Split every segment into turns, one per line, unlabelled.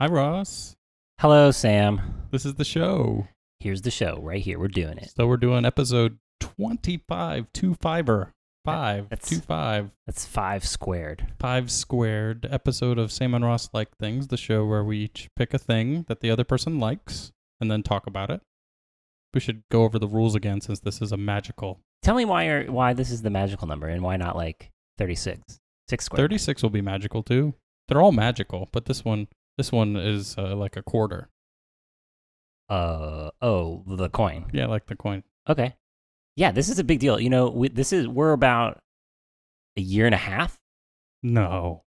Hi, Ross.
Hello, Sam.
This is the show.
Here's the show right here. We're doing it.
So we're doing episode 25, two fiver, five,
That's-
two five,
That's five squared.
five squared episode of Sam and Ross Like Things, the show where we each pick a thing that the other person likes and then talk about it. We should go over the rules again since this is a magical.
Tell me why you're, why this is the magical number and why not like 36? Six squared.
36 will be magical too. They're all magical, but this one this one is uh, like a quarter.
Uh oh, the coin.
Yeah, like the coin.
Okay. Yeah, this is a big deal. You know, we, this is we're about a year and a half.
No.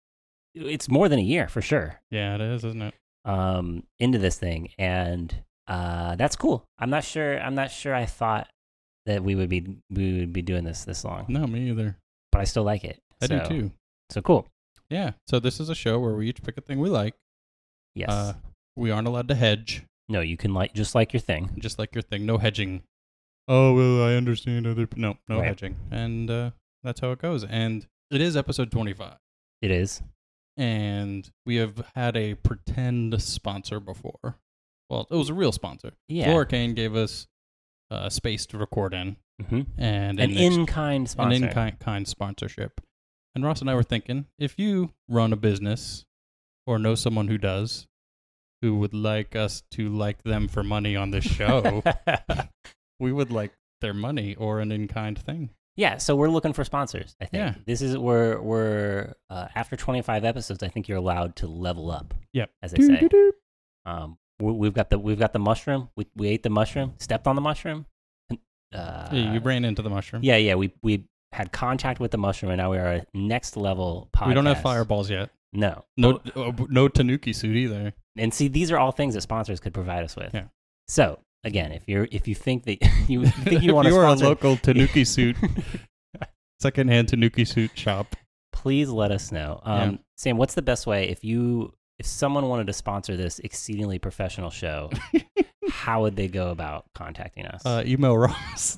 It's more than a year for sure.
Yeah, it is, isn't it?
Um, into this thing, and uh, that's cool. I'm not sure. I'm not sure. I thought that we would be we would be doing this this long,
No, me either.
but I still like it.
I do too.
So cool.
Yeah. So this is a show where we each pick a thing we like.
Yes.
Uh, we aren't allowed to hedge,
no, you can like just like your thing.
just like your thing. No hedging. Oh well, I understand other. No, no
Right.
hedging, and uh, that's how it goes. And it is episode twenty-five,
It is.
and we have had a pretend sponsor before. Well, it was a real sponsor.
Yeah.
Kane gave us uh, space to record in,
hmm
and
An
in ex-
in kind sponsor.
an in kind, kind sponsorship. And Ross and I were thinking, if you run a business or know someone who does, who would like us to like them for money on this show, we would like their money or an in kind thing.
yeah. So we're looking for sponsors. I think
Yeah.
this is we're we're uh, after 25 episodes. I think you're allowed to level up.
Yep.
As they say. Um, we, we've got the we've got the mushroom. We we ate the mushroom. Stepped on the mushroom. Uh,
Yeah, you ran into the mushroom.
yeah, yeah. We we had contact with the mushroom, and now we are a next level podcast.
We don't have fireballs yet.
No.
No, uh, no Tanuki suit either.
And see, these are all things that sponsors could provide us with.
Yeah.
So again, if you're if you think that you think you want to
you are a local Tanuki suit, secondhand Tanuki suit shop,
please let us know. Um,
Yeah.
Sam, what's the best way if you if someone wanted to sponsor this exceedingly professional show? how would they go about contacting us?
uh, email Ross.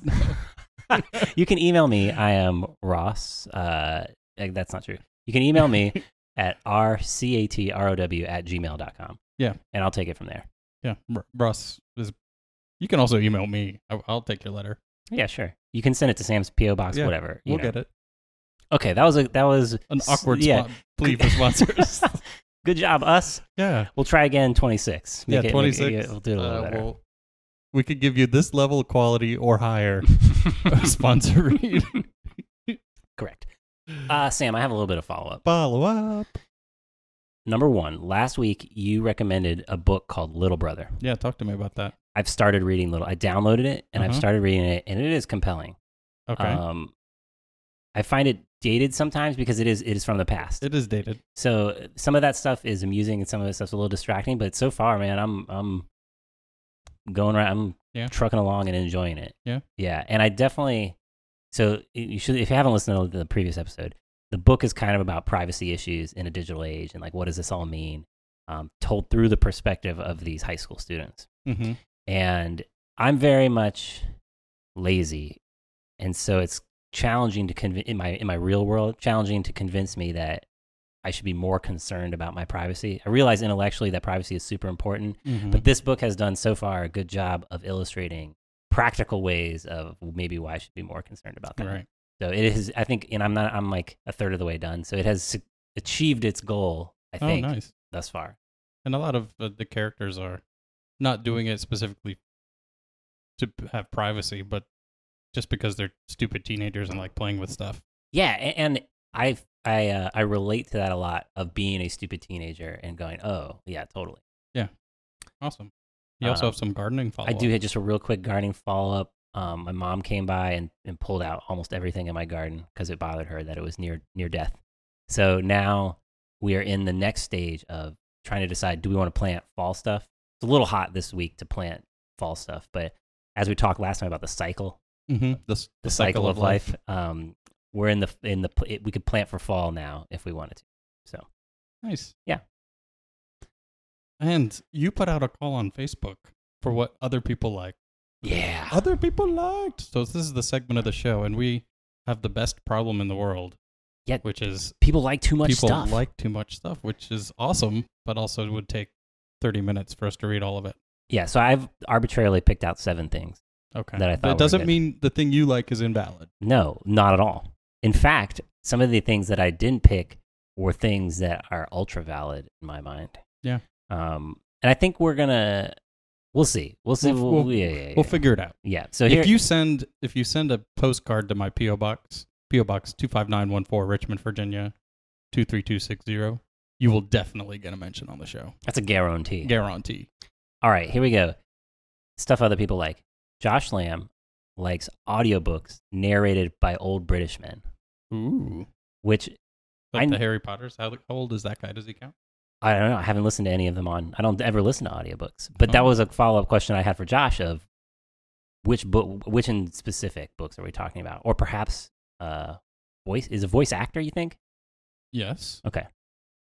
you can email me. I am Ross. Uh, eh, that's not true. You can email me at rcatrow at gmail.com.
Yeah.
And I'll take it from there.
yeah, R- Ross is. You can also email me. I- I'll take your letter.
Yeah, sure. You can send it to Sam's PO box,
Yeah,
whatever.
We'll
know.
get it.
Okay, that was a that was
An awkward
yeah.
spot plea for sponsors.
Good job, us.
yeah.
We'll try again. Twenty six.
Yeah, 26.
we'll do it a little
Uh,
better.
well, we could give you this level of quality or higher sponsor read.
Uh, Sam, I have a little bit of follow up.
Follow up.
Number one, last week you recommended a book called Little Brother.
Yeah, talk to me about that.
I've started reading Little. I downloaded it and I've
Uh-huh.
started reading it, and it is compelling.
Okay.
Um, I find it dated sometimes because it is it is from the past.
it is dated.
so some of that stuff is amusing and some of that stuff's a little distracting. But so far, man, I'm I'm going right. I'm
Yeah.
trucking along and enjoying it.
Yeah.
yeah. And I definitely so you should if you haven't listened to the previous episode, the book is kind of about privacy issues in a digital age and like what does this all mean, um, told through the perspective of these high school students
Mm-hmm.
and I'm very much lazy, and so it's challenging to convince in my in my real world, challenging to convince me that I should be more concerned about my privacy. I realize intellectually that privacy is super important,
Mm-hmm.
but this book has done so far a good job of illustrating practical ways of maybe why I should be more concerned about that.
right.
So it is, I think, and I'm not, I'm like a third of the way done. So it has achieved its goal, I
Oh,
think,
nice.
thus far.
And a lot of the characters are not doing it specifically to have privacy, but just because they're stupid teenagers and like playing with stuff.
Yeah, and I I uh, I relate to that a lot of being a stupid teenager and going, oh yeah, totally.
Yeah, awesome. You also
Um,
have some gardening follow
I do have just a real quick gardening follow up. Um, my mom came by and, and pulled out almost everything in my garden because it bothered her that it was near near death. So now we are in the next stage of trying to decide: do we want to plant fall stuff? It's a little hot this week to plant fall stuff, but as we talked last time about the cycle,
Mm-hmm. The, s-
the, cycle, of life, um, we're in the in the it, we could plant for fall now if we wanted to. So
Nice.
Yeah.
And you put out a call on Facebook for what other people like.
yeah,
Other people liked. So this is the segment of the show, and we have the best problem in the world.
Yeah.
Which is
people like too much stuff.
people
stuff.
like too much stuff, which is awesome, but also would take 30 minutes for us to read all of it.
Yeah, so I've arbitrarily picked out seven things.
Okay.
That I thought
it doesn't mean the thing you like is invalid.
No, not at all. In fact, some of the things that I didn't pick were things that are ultra valid in my mind.
Yeah.
Um, and I think we're gonna, we'll see, we'll see.
We'll-
We'll,
we'll-
yeah, yeah, yeah.
We'll figure it out.
yeah. So here,
if you send if you send a postcard to my PO box, PO box 25914 Richmond, Virginia 23260, you will definitely get a mention on the show.
that's a guarantee.
Guarantee.
All right, here we go. Stuff other people like. Josh Lamb likes audiobooks narrated by old British men,
Ooh.
which
Like
I-
the Harry Potters. How, how old is that guy? Does he count?
I don't know. I haven't listened to any of them on. I don't ever listen to audiobooks. But that
Oh.
was a follow up question I had for Josh of which book, which in specific books are we talking about, or perhaps uh, voice is a voice actor? You think?
Yes.
Okay.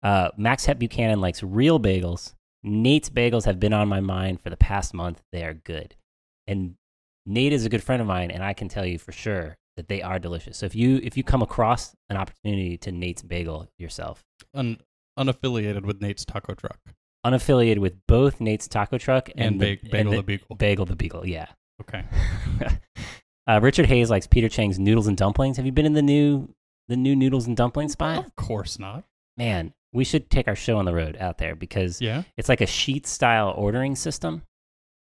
Uh, Max Het Buchanan likes real bagels. Nate's bagels have been on my mind for the past month. They are good, and Nate is a good friend of mine, and I can tell you for sure that they are delicious. So if you if you come across an opportunity to Nate's bagel yourself,
Un- unaffiliated with Nate's Taco Truck
unaffiliated with both Nate's Taco Truck and,
and,
the,
Bagel
and
the Beagle.
Bagel the Beagle, yeah.
okay.
uh, Richard Hayes likes Peter Chang's noodles and dumplings. Have you been in the new the new noodles and dumplings spot?
Of course not.
Man, we should take our show on the road out there because
Yeah.
it's like a Sheetz style ordering system.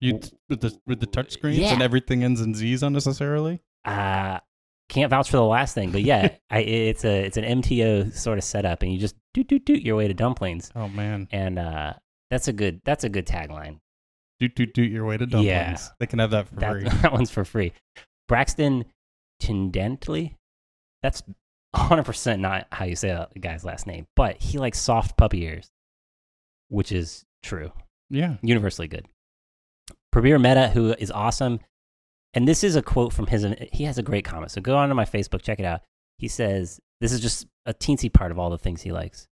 You with the with the touch screens
Yeah.
and everything ends in Z's unnecessarily.
Uh can't vouch for the last thing, but yeah, I, it's a it's an MTO sort of setup, and you just doot doot doot your way to dumplings,
Oh man.
and uh, that's a good that's a good tagline.
Doot doot doot your way to dumplings.
Yeah.
They can have that for
That,
free.
that one's for free. Braxton Tendentley. That's 100% not how you say that guy's last name, but he likes soft puppy ears, which is true.
Yeah.
Universally good. Prabir Mehta, who is awesome. And this is a quote from his, he has a great comment. So go onto my Facebook, check it out. He says, this is just a teensy part of all the things he likes.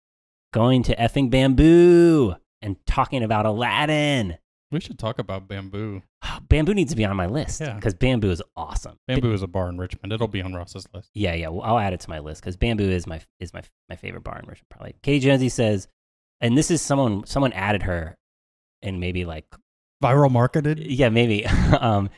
Going to effing bamboo and talking about Aladdin.
We should talk about bamboo.
Bamboo needs to be on my list
Yeah.
because bamboo is awesome.
Bamboo is a bar in Richmond. It'll be on Ross's list.
Yeah, yeah. Well, I'll add it to my list because bamboo is my is my my favorite bar in Richmond. Probably. Katie Jonesy says, and this is someone someone added her, and maybe like
Viral marketed.
yeah, maybe. um,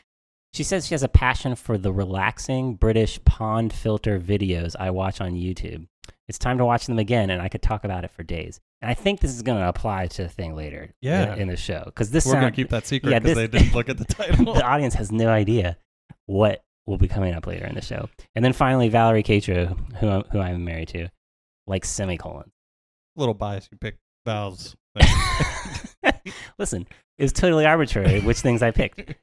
she says she has a passion for the relaxing British pond filter videos I watch on YouTube. It's time to watch them again, and I could talk about it for days. And I think this is going to apply to the thing later
Yeah.
in the show because this
We're gonna keep that secret because
this-
they didn't look at the title.
the audience has no idea what will be coming up later in the show. And then finally, Valerie Catrow, who I'm, who I'm married to, likes semicolons.
little bias. You picked vowels.
Listen, it's totally arbitrary which things I picked.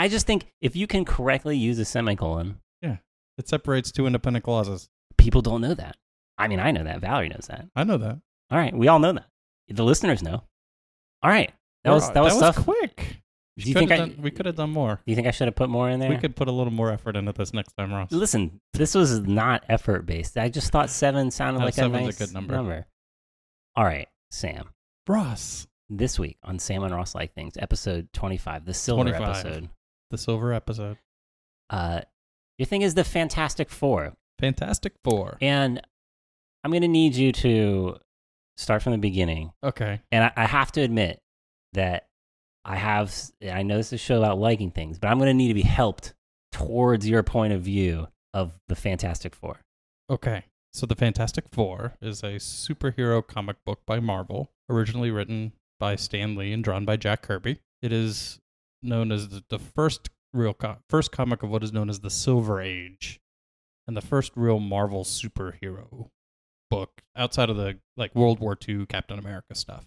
I just think if you can correctly use a semicolon, yeah,
It separates two independent clauses.
people don't know that. I mean, I know that. Valerie knows that.
I know that.
All right, we all know that. The listeners know. All right, that was that was stuff.
quick.
Do you think I?
done- we could have done more?
Do you think I should have put more in there?
We could put a little more effort into this next time, Ross.
Listen, this was not effort based. I just thought seven sounded
Uh,
like a
seven's a
nice
good number.
All right, Sam.
Ross,
This week on Sam and Ross Like Things, episode 25, the silver
25.
episode.
The silver episode.
Uh, your thing is the Fantastic Four.
Fantastic Four.
And I'm going to need you to start from the beginning.
Okay.
And I, I have to admit that I have, I know this is a show about liking things, but I'm going to need to be helped towards your point of view of the Fantastic Four.
Okay. So the Fantastic Four is a superhero comic book by Marvel, originally written by Stan Lee and drawn by Jack Kirby. It is known as the, the first real co- first comic of what is known as the Silver Age, and the first real Marvel superhero book outside of the like World War II Captain America stuff.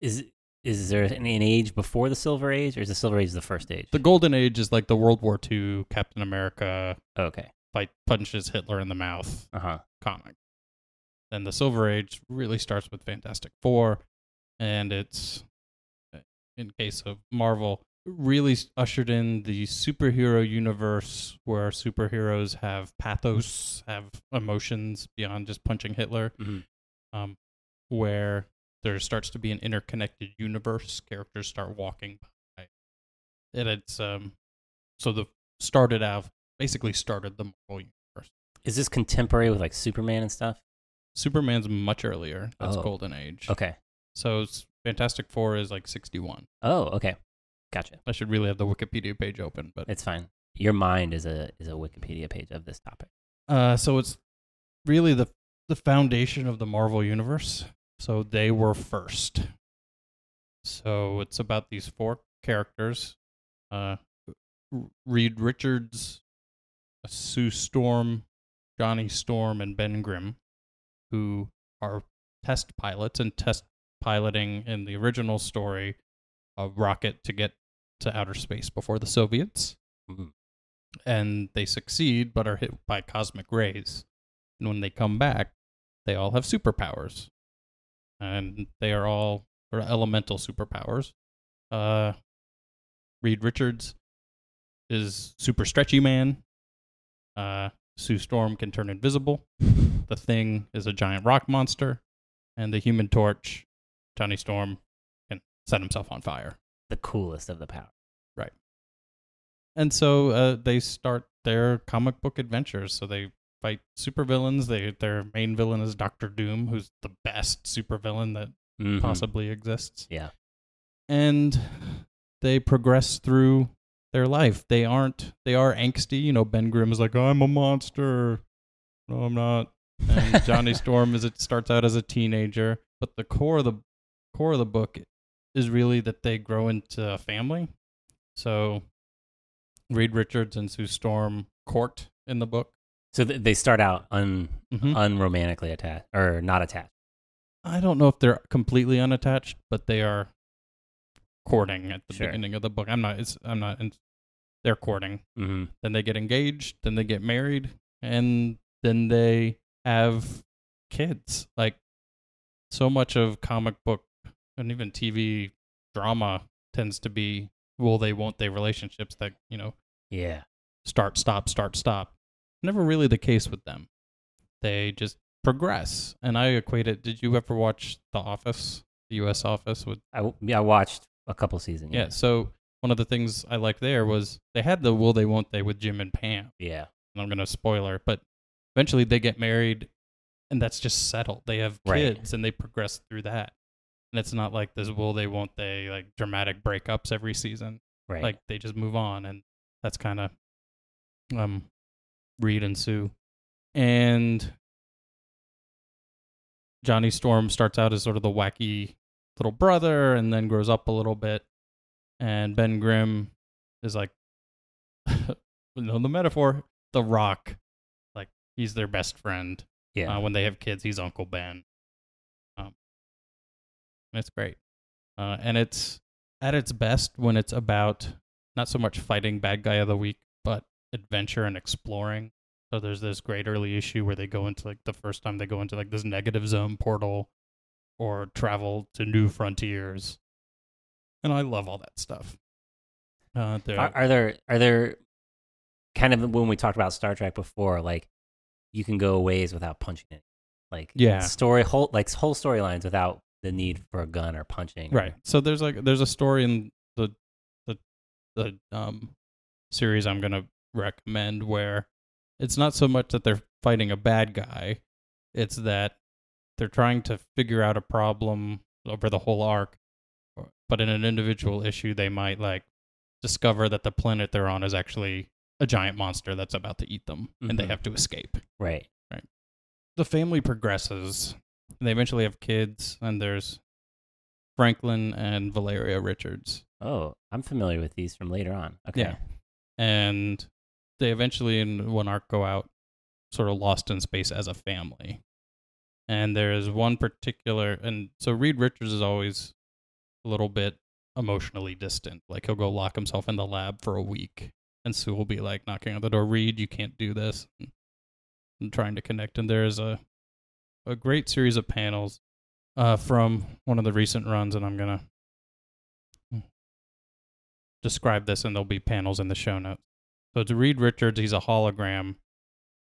Is is there an, an age before the Silver Age, or is the Silver Age the first age?
The Golden Age is like the World War II Captain America
okay.
fight punches Hitler in the mouth
Uh huh.
comic. Then the Silver Age really starts with Fantastic Four, and it's, uh, in case of Marvel, really ushered in the superhero universe where superheroes have pathos, have emotions beyond just punching Hitler,
Mhm.
um, where there starts to be an interconnected universe. Characters start walking by, and it's um, so the started out basically started the Marvel universe.
Is this contemporary with like Superman and stuff?
Superman's much earlier. That's
Oh.
Golden Age.
Okay.
So Fantastic Four is like 61.
Oh, okay. Gotcha.
I should really have the Wikipedia page open, but
It's fine. Your mind is a is a Wikipedia page of this topic.
uh, so it's really the the foundation of the Marvel universe. So they were first. So it's about these four characters: uh, Reed Richards, Sue Storm, Johnny Storm, and Ben Grimm, who are test pilots and test piloting in the original story a rocket to get to outer space before the Soviets
Mhm.
and they succeed but are hit by cosmic rays. And when they come back, they all have superpowers. And they are all sort of elemental superpowers. Uh, Reed Richards is super stretchy man. Uh, Sue Storm can turn invisible. The Thing is a giant rock monster. And the Human Torch, Johnny Storm, set himself on fire.
The coolest of the power. Right.
And so uh, they start their comic book adventures. So they fight supervillains. They their main villain is Doctor Doom, who's the best supervillain that
Mhm.
possibly exists.
Yeah.
And they progress through their life. They aren't they are angsty. You know, Ben Grimm is like, I'm a monster. No, I'm not. And Johnny Storm is it starts out as a teenager, but the core of the core of the book is really that they grow into a family. So Reed Richards and Sue Storm court in the book.
So th- they start out un
Mhm.
unromantically attached or not attached.
I don't know if they're completely unattached, but they are courting at the
Sure.
beginning of the book. I'm not. It's. I'm not. In, they're courting.
hmm
Then they get engaged. Then they get married, and then they have kids. Like so much of comic book and even TV drama tends to be will they won't they relationships that you know
Yeah.
start stop start stop. Never really the case with them. They just progress, and I equate it. Did you ever watch The Office, the U.S. Office with
I, yeah, I watched a couple seasons.
yeah. So one of the things I liked there was they had the will they won't they with Jim and Pam.
Yeah.
And I'm gonna spoiler, but eventually they get married, and that's just settled. They have
Right.
kids, and they progress through that. And it's not like this will they won't they like dramatic breakups every season.
Right.
Like they just move on, and that's kind of um Reed and Sue, and Johnny Storm starts out as sort of the wacky little brother, and then grows up a little bit, and Ben Grimm is like, know, the metaphor, the Rock, like he's their best friend.
yeah.
Uh, when they have kids, he's Uncle Ben. It's great, uh, and it's at its best when it's about not so much fighting bad guy of the week, but adventure and exploring. So there's this great early issue where they go into like the first time they go into like this negative zone portal, or travel to new frontiers, and I love all that stuff. Uh,
Are, are there are there kind of when we talked about Star Trek before, like you can go ways without punching it, like
Yeah.
story whole like whole storylines without the need for a gun or punching.
Right. So there's like there's a story in the the the um series I'm gonna recommend where it's not so much that they're fighting a bad guy, it's that they're trying to figure out a problem over the whole arc. But in an individual issue, they might like discover that the planet they're on is actually a giant monster that's about to eat them, and they
Mhm.
have to escape
Right. Right.
the family progresses. And they eventually have kids, and there's Franklin and Valeria Richards.
Oh, I'm familiar with these from later on. Okay.
Yeah. And they eventually, in one arc, go out sort of lost in space as a family. And there's one particular, and so Reed Richards is always a little bit emotionally distant. Like he'll go lock himself in the lab for a week, and Sue will be like knocking on the door, Reed, you can't do this, and, and trying to connect. And there's a a great series of panels uh, from one of the recent runs, and I'm gonna describe this, and there'll be panels in the show notes. So to Reed Richards, he's a hologram.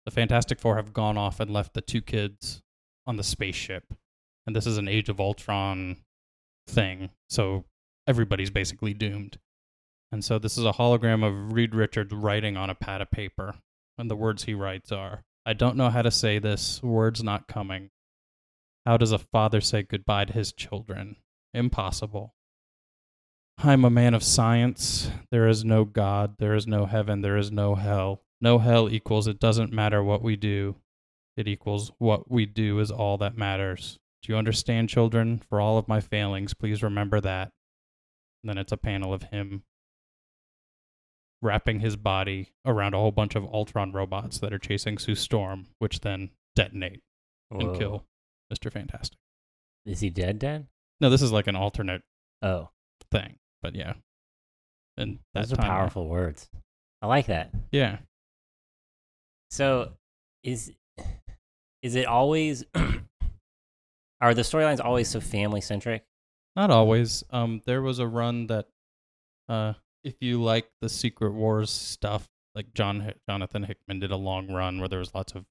The Fantastic Four have gone off and left the two kids on the spaceship, and this is an Age of Ultron thing. So everybody's basically doomed. And so this is a hologram of Reed Richards writing on a pad of paper, and the words he writes are, "I don't know how to say this. Words not coming. How does a father say goodbye to his children? impossible. I'm a man of science. There is no God. There is no heaven. There is no hell. No hell equals it doesn't matter what we do. It equals what we do is all that matters. Do you understand, children? For all of my failings, please remember that. And then it's a panel of him wrapping his body around a whole bunch of Ultron robots that are chasing Sue Storm, which then detonate and kill Mr. Fantastic.
Is he dead? Dead?
No, this is like an alternate
Oh,
thing, but yeah. And
those are powerful words. I like that.
Yeah.
So, is is it always? are the storylines always so family centric?
Not always. Um, there was a run that, uh, if you like the Secret Wars stuff, like John Jonathan Hickman did a long run where there was lots of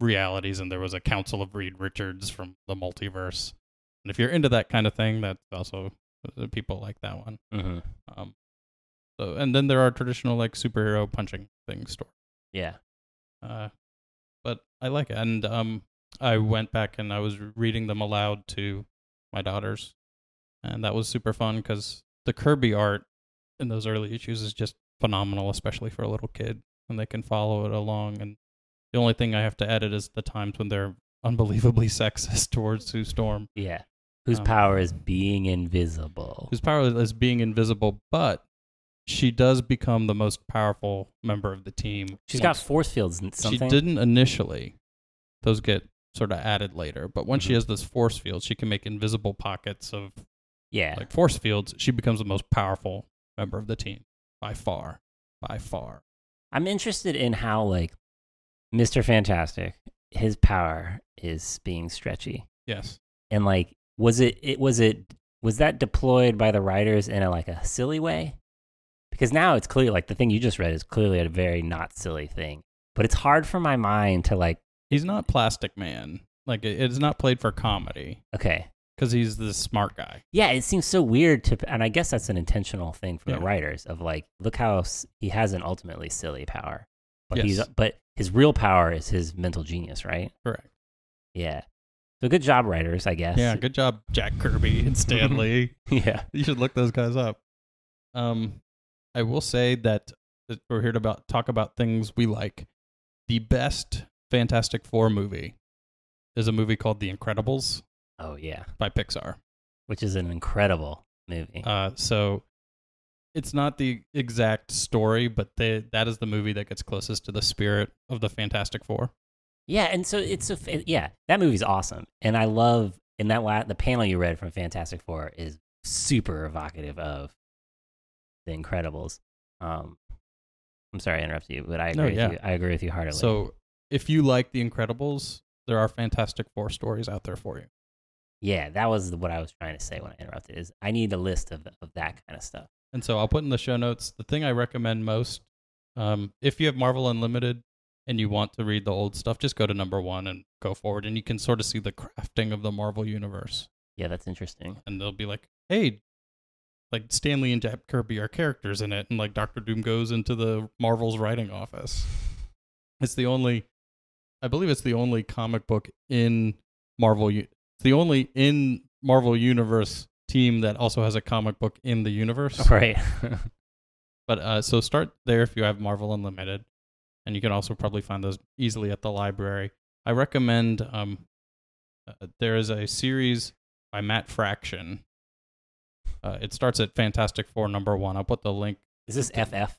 realities, and there was a Council of Reed Richards from the multiverse. And if you're into that kind of thing, that's also uh, people like that one.
Mm-hmm.
Um, so and then there are traditional like superhero punching things stories.
Yeah.
Uh, but I like it, and um, I went back and I was reading them aloud to my daughters, and that was super fun because the Kirby art in those early issues is just phenomenal, especially for a little kid, and they can follow it along. And the only thing I have to edit is the times when they're unbelievably sexist towards Sue Storm,
Yeah. Whose
Um,
power is being invisible.
whose power is being invisible, but she does become the most powerful member of the team.
She's got force fields and
She didn't initially. Those get sort of added later. But once she
Mhm.
has this force field, she can make invisible pockets of
Yeah.
like force fields. She becomes the most powerful member of the team by far. By far.
I'm interested in how like Mr. Fantastic, his power is being stretchy.
Yes.
And like was it it was it was that deployed by the writers in a like a silly way? Because now it's clear like the thing you just read is clearly a very not silly thing. But it's hard for my mind to like
He's not Plastic Man. Like it's not played for comedy
okay.
Because he's the smart guy.
Yeah, it seems so weird to and I guess that's an intentional thing from the writers of like look how s- he has an ultimately silly power. But he's but his real power is his mental genius, right?
Correct.
Yeah. So good job, writers, I guess.
Yeah, good job, Jack Kirby and Stan Lee.
yeah.
You should look those guys up. Um, I will say that that we're here to about talk about things we like. The best Fantastic Four movie is a movie called The Incredibles
Oh yeah.
by Pixar.
Which is an incredible movie.
Uh, so it's not the exact story, but they, that is the movie that gets closest to the spirit of the Fantastic Four.
yeah, and so it's a yeah, that movie's awesome. And I love in that la- the panel you read from Fantastic Four is super evocative of the Incredibles. Um I'm sorry I interrupted you, but I agree
No,
with you. I agree with you heartily.
So if you like The Incredibles, there are Fantastic Four stories out there for you.
Yeah, that was what I was trying to say when I interrupted. Is I need a list of of that kind of stuff.
And so I'll put in the show notes the thing I recommend most. Um, if you have Marvel Unlimited and you want to read the old stuff, just go to number one and go forward, and you can sort of see the crafting of the Marvel universe.
Yeah, that's interesting.
And they'll be like, "Hey, like Stan Lee and Jack Kirby are characters in it," and like Doctor Doom goes into the Marvel's writing office. It's the only, I believe, it's the only comic book in Marvel. It's the only in Marvel universe team that also has a comic book in the universe.
Right.
But uh, so start there if you have Marvel Unlimited, and you can also probably find those easily at the library. I recommend. Um, uh, there is a series by Matt Fraction. Uh, it starts at Fantastic Four number one. I'll put the link.
is this FF?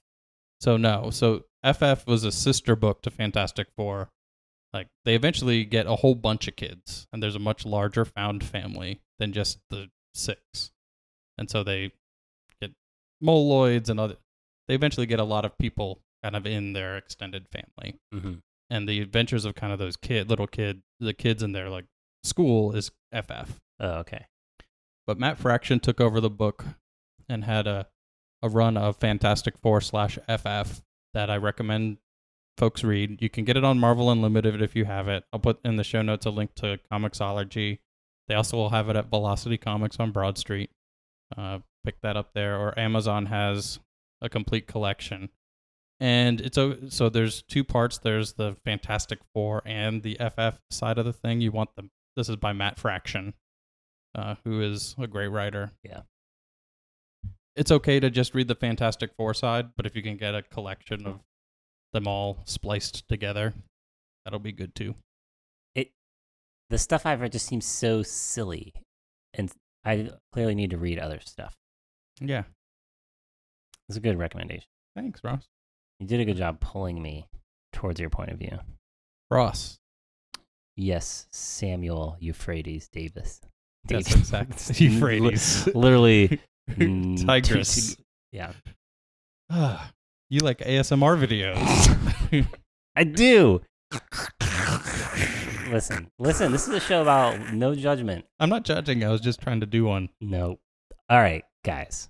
So no, so FF was a sister book to Fantastic Four. Like they eventually get a whole bunch of kids, and there's a much larger found family than just the six, and so they get moloids and other. They eventually get a lot of people kind of in their extended family,
Mm-hmm.
and the adventures of kind of those kid, little kid, the kids in their like school is FF.
Oh, okay.
But Matt Fraction took over the book and had a, a run of Fantastic Four slash FF that I recommend folks read. You can get it on Marvel Unlimited if you have it. I'll put in the show notes a link to Comixology. They also will have it at Velocity Comics on Broad Street. Uh, pick that up there, or Amazon has a complete collection. And it's a, so there's two parts. There's the Fantastic Four and the FF side of the thing. You want them. This is by Matt Fraction. uh, who is a great writer.
Yeah.
It's okay to just read the Fantastic Four side, but if you can get a collection of them all spliced together, that'll be good too.
It The stuff I've read just seems so silly, and I clearly need to read other stuff.
Yeah.
It's a good recommendation.
Thanks, Ross.
You did a good job pulling me towards your point of view.
Ross.
Yes, Samuel Euphrates Davis.
That's
Davis.
exact. Euphrates.
Literally,
Tigris.
yeah,
Ah, you like ASMR videos.
I do. listen, listen. This is a show about no judgment.
I'm not judging. I was just trying to do one.
No. All right, guys.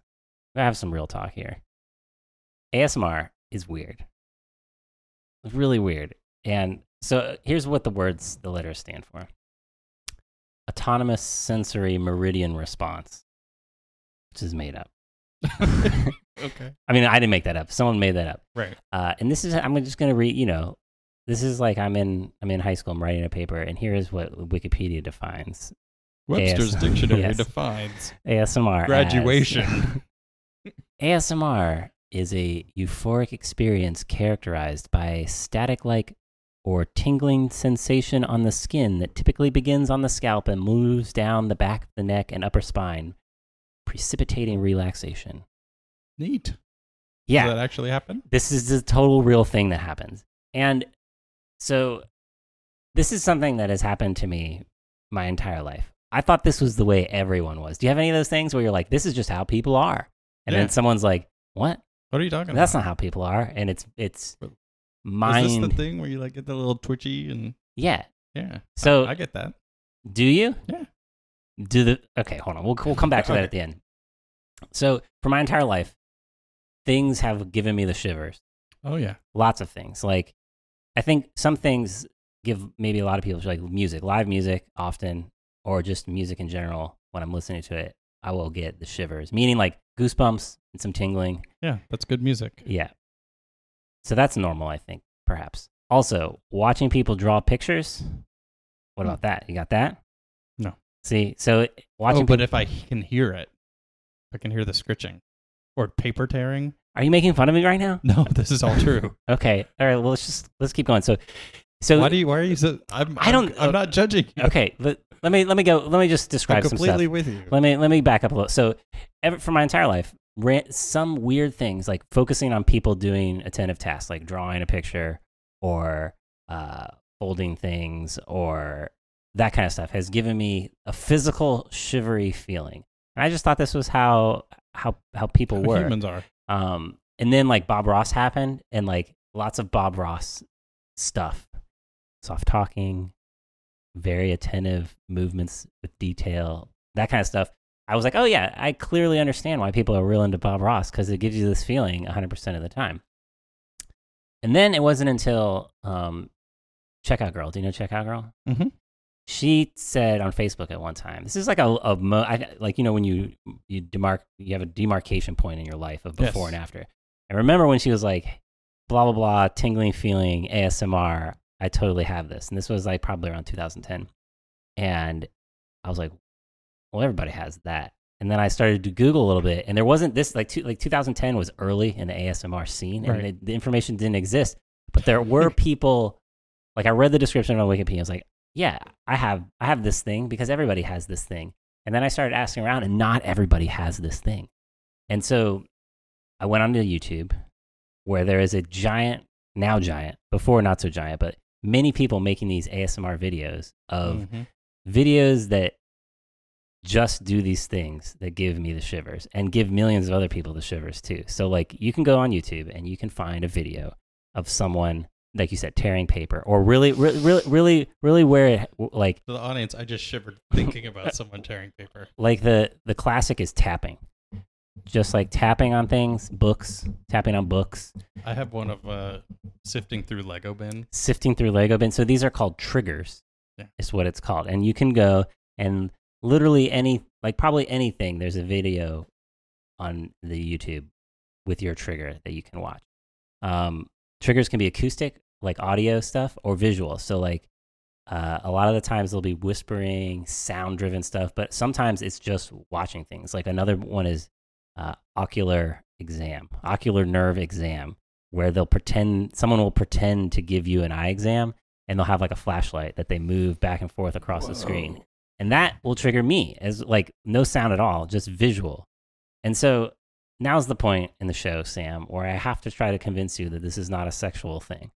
We're have some real talk here. ASMR is weird. It's really weird. And so here's what the words, the letters stand for Autonomous Sensory Meridian Response, which is made up.
okay.
I mean, I didn't make that up. Someone made that up.
Right.
Uh, and this is, I'm just going to read, you know, this is like I'm in, I'm in high school, I'm writing a paper, and here is what Wikipedia defines
Webster's
AS
dictionary
yes.
defines
ASMR. as-
graduation.
ASMR is a euphoric experience characterized by a static like or tingling sensation on the skin that typically begins on the scalp and moves down the back of the neck and upper spine, precipitating relaxation.
Neat.
Yeah,
Does that actually happen?
this is the total real thing that happens. And so this is something that has happened to me my entire life. I thought this was the way everyone was. Do you have any of those things where you're like, this is just how people are? And
Yeah.
then someone's like, what?
What are you talking
That's
about?
That's not how people are. And it's, it's mind.
Is this the thing where you like get the little twitchy and
yeah.
yeah?
So
I, I get that.
do you?
Yeah.
Do the, okay, hold on. We'll, we'll come back to that at the end. So for my entire life, things have given me the shivers.
Oh yeah.
lots of things. Like, I think some things give maybe a lot of people like music, live music often, or just music in general. When I'm listening to it, I will get the shivers, meaning like goosebumps and some tingling.
Yeah, that's good music.
Yeah. So that's normal, I think, perhaps. Also, watching people draw pictures. What hmm. about that? You got that?
No.
See, so watching.
oh, but if I can hear it, I can hear the scritching or paper tearing.
are you making fun of me right now?
No, this is all true.
Okay. All right. Well, let's just let's keep going. So, so
why do you? Why are you so? I'm.
I don't-
I'm, I'm not judging. you.
okay. Let, let me let me go. Let me just
I'm
describe some stuff.
completely with you.
let me let me back up a little. So, ever, for my entire life, ran, some weird things like focusing on people doing attentive tasks, like drawing a picture or uh, folding things or that kind of stuff, has given me a physical shivery feeling. And I just thought this was how how how people
How
were.
humans are.
Um, and then like Bob Ross happened, and like lots of Bob Ross stuff, soft talking, very attentive movements with detail, that kind of stuff. I was like, oh yeah, I clearly understand why people are real into Bob Ross because it gives you this feeling 100% of the time. And then it wasn't until um, Checkout Girl. Do you know Checkout Girl?
Mhm.
She said on Facebook at one time, "This is like a, a mo- I, like you know when you you demark you have a demarcation point in your life of before
Yes.
and after." I remember when she was like, "Blah blah blah, tingling feeling, ASMR. I totally have this." And this was like probably around 2010, and I was like, "Well, everybody has that." And then I started to Google a little bit, and there wasn't this like two, like 2010 was early in the ASMR scene, and
Right.
the, the information didn't exist. But there were people, like I read the description on Wikipedia. I was like, "Yeah, I have I have this thing because everybody has this thing." And then I started asking around, and not everybody has this thing. And so I went onto YouTube, where there is a giant, now giant, before not so giant, but many people making these ASMR videos of
Mhm.
videos that just do these things that give me the shivers and give millions of other people the shivers too. So like you can go on YouTube and you can find a video of someone like you said tearing paper or really really really really, really where it like
To the audience, I just shivered thinking about someone tearing paper.
like the the classic is tapping. Just like tapping on things, books, tapping on books,
I have one of uh, sifting through Lego bin.
sifting through Lego bin. So these are called triggers,
Yeah.
is what it's called. And you can go and literally any, like probably anything, there's a video on the YouTube with your trigger that you can watch. Um, triggers can be acoustic, like audio stuff, or visual. So like Uh, a lot of the times they'll be whispering, sound driven stuff, but sometimes it's just watching things. Like another one is uh, ocular exam, ocular nerve exam, where they'll pretend someone will pretend to give you an eye exam and they'll have like a flashlight that they move back and forth across the screen. And that will trigger me as like no sound at all, just visual. And so now's the point in the show, Sam, where I have to try to convince you that this is not a sexual thing.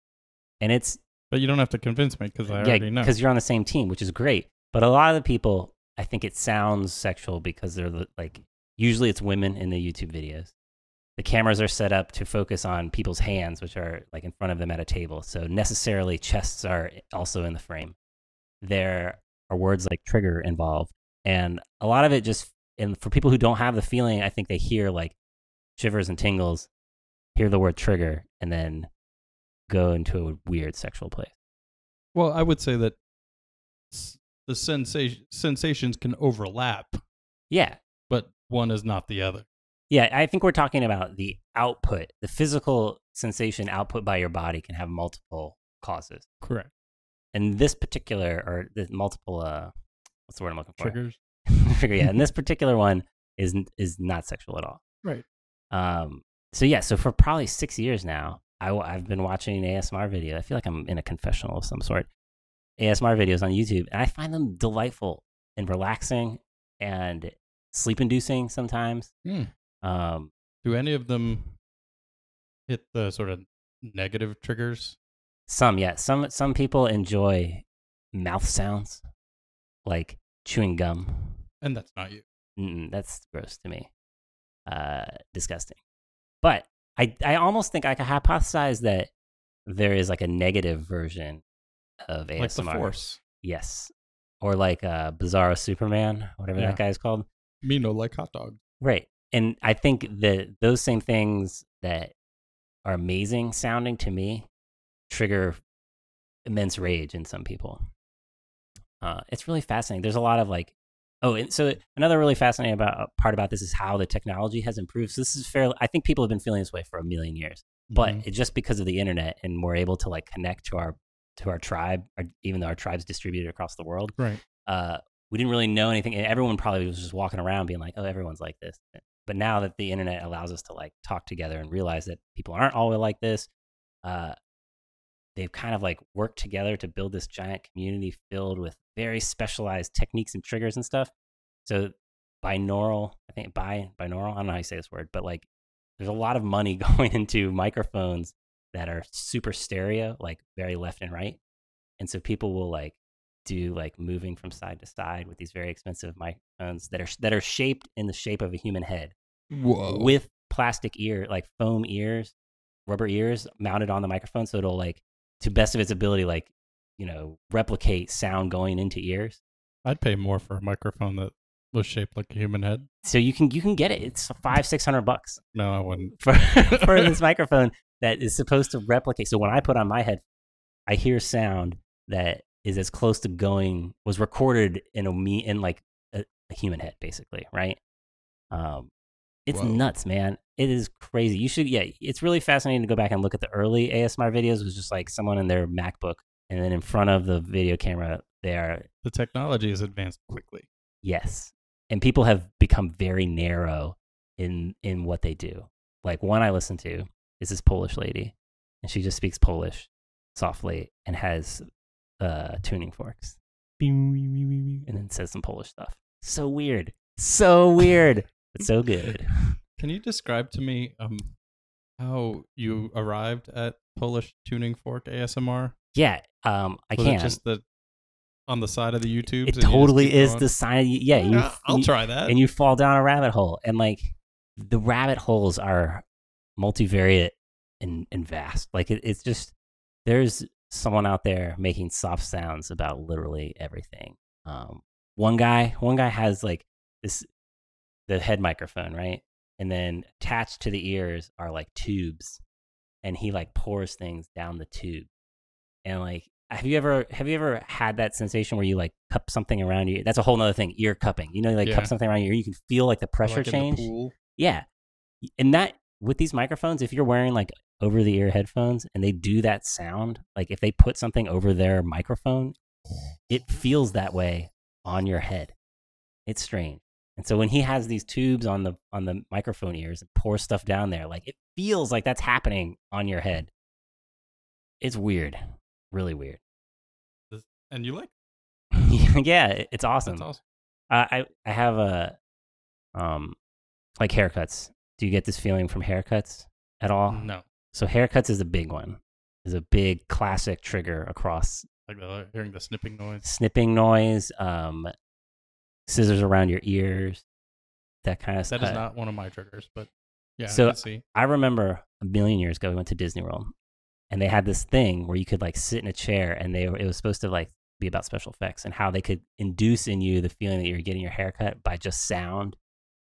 And it's
But you don't have to convince me because I
yeah,
already know.
because you're on the same team, which is great. But a lot of the people, I think it sounds sexual because they're like, usually it's women in the YouTube videos. The cameras are set up to focus on people's hands, which are like in front of them at a table. So necessarily chests are also in the frame. There are words like trigger involved. And a lot of it just, and for people who don't have the feeling, I think they hear like shivers and tingles, hear the word trigger, and then go into a weird sexual place.
Well, I would say that the sensation sensations can overlap,
Yeah,
but one is not the other.
Yeah, I think we're talking about the output. The physical sensation output by your body can have multiple causes.
Correct.
And this particular, or the multiple, uh, what's the word I'm looking for?
Triggers.
Trigger, yeah. And this particular one is is not sexual at all.
Right.
Um. So yeah. So for probably six years now, I, I've been watching ASMR video. I feel like I'm in a confessional of some sort. ASMR videos on YouTube, and I find them delightful and relaxing and sleep inducing sometimes.
Hmm.
Um.
Do any of them hit the sort of negative triggers?
Some, yeah. Some some people enjoy mouth sounds, like chewing gum.
And that's not you.
Mm, that's gross to me. Uh, disgusting. But I I almost think I could hypothesize that there is like a negative version of ASMR.
Like the force.
Yes. Or like uh, Bizarro Superman, whatever
Yeah.
that guy's called.
Me no like hot dog.
Right. And I think that those same things that are amazing sounding to me trigger immense rage in some people. Uh, it's really fascinating. There's a lot of like, oh, and so another really fascinating about uh, part about this is how the technology has improved. So this is fairly, I think people have been feeling this way for a million years, but
Mhm.
it's just because of the internet and we're able to like connect to our to our tribe, or even though our tribe's distributed across the world
right.
uh, we didn't really know anything. And everyone probably was just walking around being like, oh, everyone's like this. But now that the internet allows us to like talk together and realize that people aren't all like this, uh, they've kind of like worked together to build this giant community filled with very specialized techniques and triggers and stuff. So binaural, I think bi binaural, I don't know how you say this word, but like there's a lot of money going into microphones that are super stereo, like very left and right. And so people will like do like moving from side to side with these very expensive microphones that are that are shaped in the shape of a human head
Whoa.
with plastic ear like foam ears, rubber ears mounted on the microphone so it'll like to best of its ability like you know replicate sound going into ears.
I'd pay more for a microphone that was shaped like a human head.
So you can you can get it. It's five six hundred bucks
No, I wouldn't.
for for this microphone that is supposed to replicate. So when I put on my head, I hear sound that is as close to going was recorded in a me in like a, a human head, basically, right? Um, it's
Whoa.
nuts, man. It is crazy. You should, yeah. It's really fascinating to go back and look at the early ASMR videos. It was just like someone in their MacBook, and then in front of the video camera, they are
The technology has advanced quickly.
Yes. And people have become very narrow in in what they do. Like one I listen to is this Polish lady, and she just speaks Polish softly and has uh tuning forks. And then says some Polish stuff. So weird. So weird. But so good.
Can you describe to me um how you arrived at Polish tuning fork ASMR?
Yeah, um I
Was
can.
it just the on the side of the YouTube?
it totally is the sign. Yeah, you,
I'll
you-
try that.
and you fall down a rabbit hole and like the rabbit holes are multivariate and, and vast like it, it's just there's someone out there making soft sounds about literally everything um one guy one guy has like this the head microphone right and then attached to the ears are like tubes and he like pours things down the tube and like have you ever have you ever had that sensation where you like cup something around you that's a whole nother thing ear cupping you know you like
Yeah.
cup something around your ear you can feel like the pressure
Like
change yeah and that with these microphones if you're wearing like over the ear headphones and they do that sound like if they put something over their microphone it feels that way on your head. It's strange. And so when he has these tubes on the on the microphone ears and pours stuff down there, like it feels like that's happening on your head. It's weird, really weird.
And you like
yeah, it's awesome.
that's awesome.
I I I have a um like haircuts. Do you get this feeling from haircuts at all?
No.
So haircuts is a big one. Is a big classic trigger across
Like the, hearing the snipping noise.
snipping noise, um, scissors around your ears, that kind of
That
stuff.
is not one of my triggers, but yeah,
So-
I.
I remember a million years ago we went to Disney World, and they had this thing where you could like sit in a chair, and they were, it was supposed to like be about special effects and how they could induce in you the feeling that you're getting your hair cut by just sound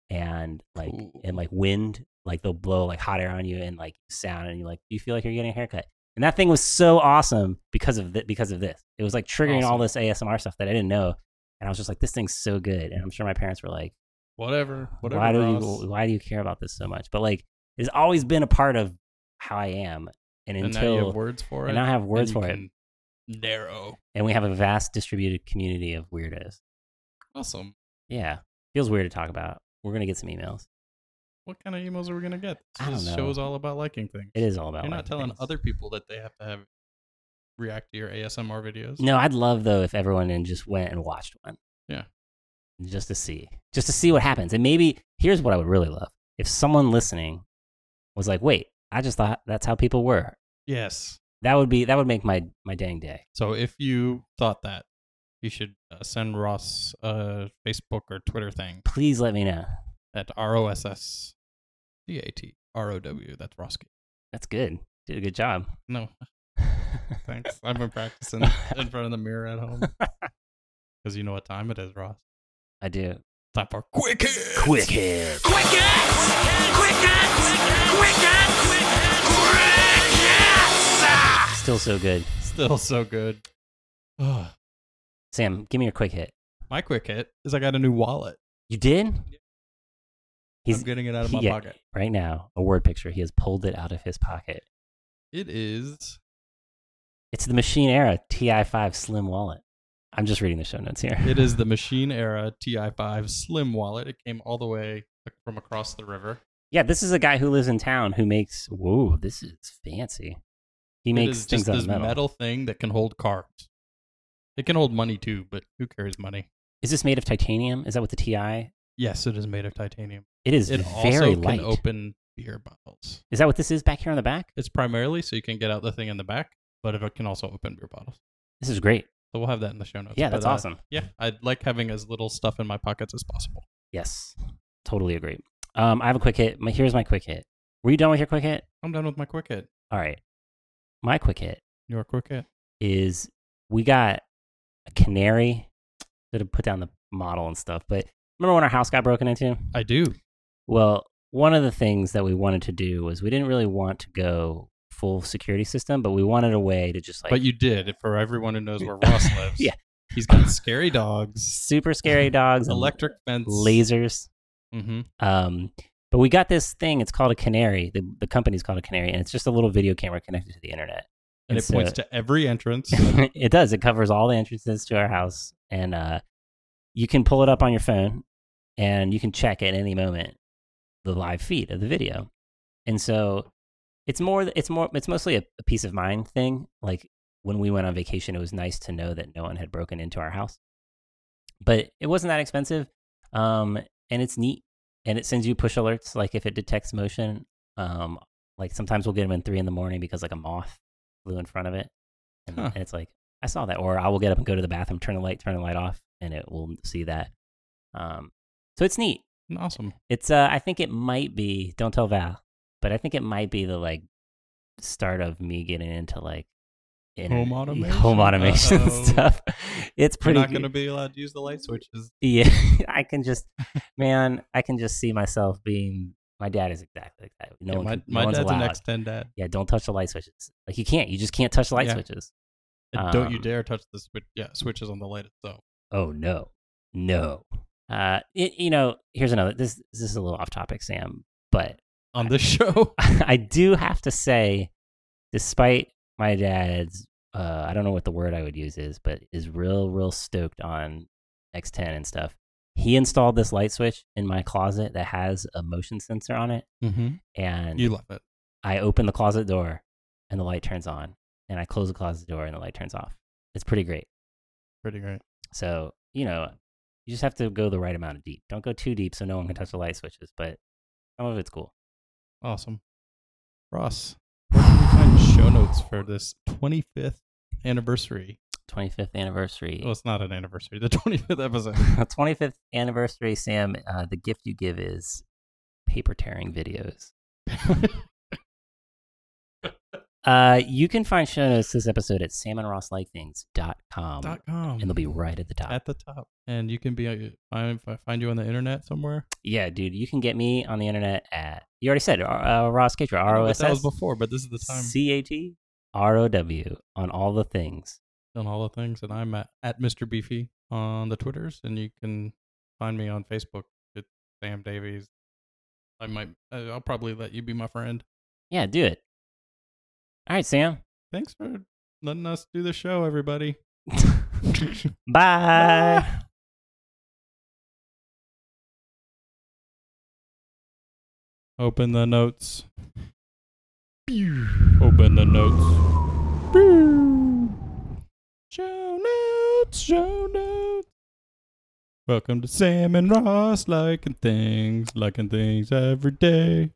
and like
Ooh.
and like wind, like they'll blow like hot air on you and like sound, and you like you feel like you're getting a haircut. And that thing was so awesome because of th- because of this. It was like triggering all this ASMR stuff that I didn't know, and I was just like, this thing's so good. And I'm sure my parents were like,
Whatever. Whatever.
why do
Ross.
you why do you care about this so much? But like it's always been a part of how I am. And
and now
until
words for it.
and I have words for it.
Narrow.
And we have a vast distributed community of weirdos.
Awesome.
Yeah. Feels weird to talk about. We're gonna get some emails.
What kind of emails are we gonna get? This
I don't know.
show is all about liking things.
It is all about
You're not telling
things.
other people that they have to have react to your ASMR videos.
No, I'd love though if everyone just went and watched one.
Yeah.
Just to see. Just to see what happens. And maybe here's what I would really love. If someone listening was like, wait, I just thought that's how people were.
Yes.
That would be that would make my my dang day.
So if you thought that, you should uh, send Ross a Facebook or Twitter thing
Please let me know.
at R O S S D A T R O W. That's Roski.
That's good. Did a good job.
No, thanks. I've been practicing in front of the mirror at home because you know what time it is, Ross.
I do.
Time for quick hits.
Quick hit.
Quick hits! Quick hits! Quick hits! Quick hits!
Still so good.
Still so good. Ugh.
Sam, give me your quick hit.
My quick hit is I got a new wallet.
You did? He's
I'm getting it out of my
yeah,
pocket.
right now. A word picture. He has pulled it out of his pocket.
It is.
It's the Machine Era TI5 Slim Wallet. I'm just reading the show notes here.
It is the Machine Era TI5 Slim wallet. It came all the way from across the river.
Yeah, this is a guy who lives in town who makes. Whoa, this is fancy. He makes things out
this
of metal.
metal thing that can hold cards. It can hold money too, but who carries money?
Is this made of titanium? Is that what the TI?
Yes, it is made of titanium.
It is
It
very
also
light.
can open beer bottles.
Is that what this is back here on the back?
It's primarily so you can get out the thing in the back, but it can also open beer bottles.
This is great.
So we'll have that in the show notes.
Yeah,
But,
that's
uh,
awesome.
Yeah, I like having as little stuff in my pockets as possible.
Yes, totally agree. Um, I have a quick hit. My, here's my quick hit. Were you done with your quick hit?
I'm done with my quick hit.
All right. My quick hit
Your quick hit.
is we got a canary. Should have put down the model and stuff. But remember when our house got broken into?
I do.
Well, one of the things that we wanted to do was we didn't really want to go full security system, but we wanted a way to just like
but you did. For everyone who knows where Ross lives.
Yeah.
He's got scary dogs,
super scary dogs,
electric fence,
lasers.
Mm-hmm.
Um, but we got this thing. It's called a canary. The, the company's called a canary, and it's just a little video camera connected to the internet.
And it
so-
points to every entrance.
it does. It covers all the entrances to our house, and uh, you can pull it up on your phone, and you can check at any moment the live feed of the video. And so it's more. It's more. It's mostly a, a peace of mind thing. Like when we went on vacation, it was nice to know that no one had broken into our house. But it wasn't that expensive, um, and it's neat. And it sends you push alerts, like if it detects motion. Um, like sometimes we'll get them in three in the morning because like a moth flew in front of it, and,
Huh.
and it's like I saw that. Or I will get up and go to the bathroom, turn the light, turn the light off, and it will see that. Um, so it's neat.
awesome.
It's uh, I think it might be. Don't tell Val, but I think it might be the like start of me getting into like
Home automation?
home automation stuff. It's
You're
pretty.
not going to be allowed to use the light switches.
Yeah, I can just, man, I can just see myself being. My dad is exactly like that. No
Yeah,
one,
my
no
my dad's
allowed.
an X10 dad.
Yeah, don't touch the light switches. Like you can't. You just can't touch the light
Yeah.
switches.
And don't you
Um,
dare touch the switch. Yeah, switches on the light itself.
Oh no, no. Uh, it, you know, here's another. This this is a little off topic, Sam, but
On this show,
I do have to say, despite my dad's uh, I don't know what the word I would use is, but is real, real stoked on X10 and stuff. He installed this light switch in my closet that has a motion sensor on it,
Mm-hmm.
and
You love it.
I open the closet door and the light turns on, and I close the closet door and the light turns off. It's pretty great.
Pretty great.
So you know, you just have to go the right amount of deep. Don't go too deep so no one can touch the light switches, but some of it's cool.
Awesome. Ross, where can we find show notes for this 25th anniversary?
25th anniversary.
Well, it's not an anniversary. The 25th episode.
25th anniversary, Sam. Uh, the gift you give is paper tearing videos. Uh, you can find show notes this episode at samandrosslikethings.com,
dot com.
and they'll be right at the top.
at the top. And you can be I find you on the internet somewhere.
yeah, dude, you can get me on the internet at, you already said, uh, uh, Ross Catrow, R O
But
S
that was before, but this is the time
C A T R O W on all the things.
on all the things. And I'm at, at Mr. Beefy on the Twitters, and you can find me on Facebook. It's Sam Davies. I might. uh, I'll probably let you be my friend.
Yeah, do it. All right, Sam.
Thanks for letting us do the show, everybody.
Bye.
Open the notes. Open the notes. Show notes, show notes. Welcome to Sam and Ross liking things, liking things every day.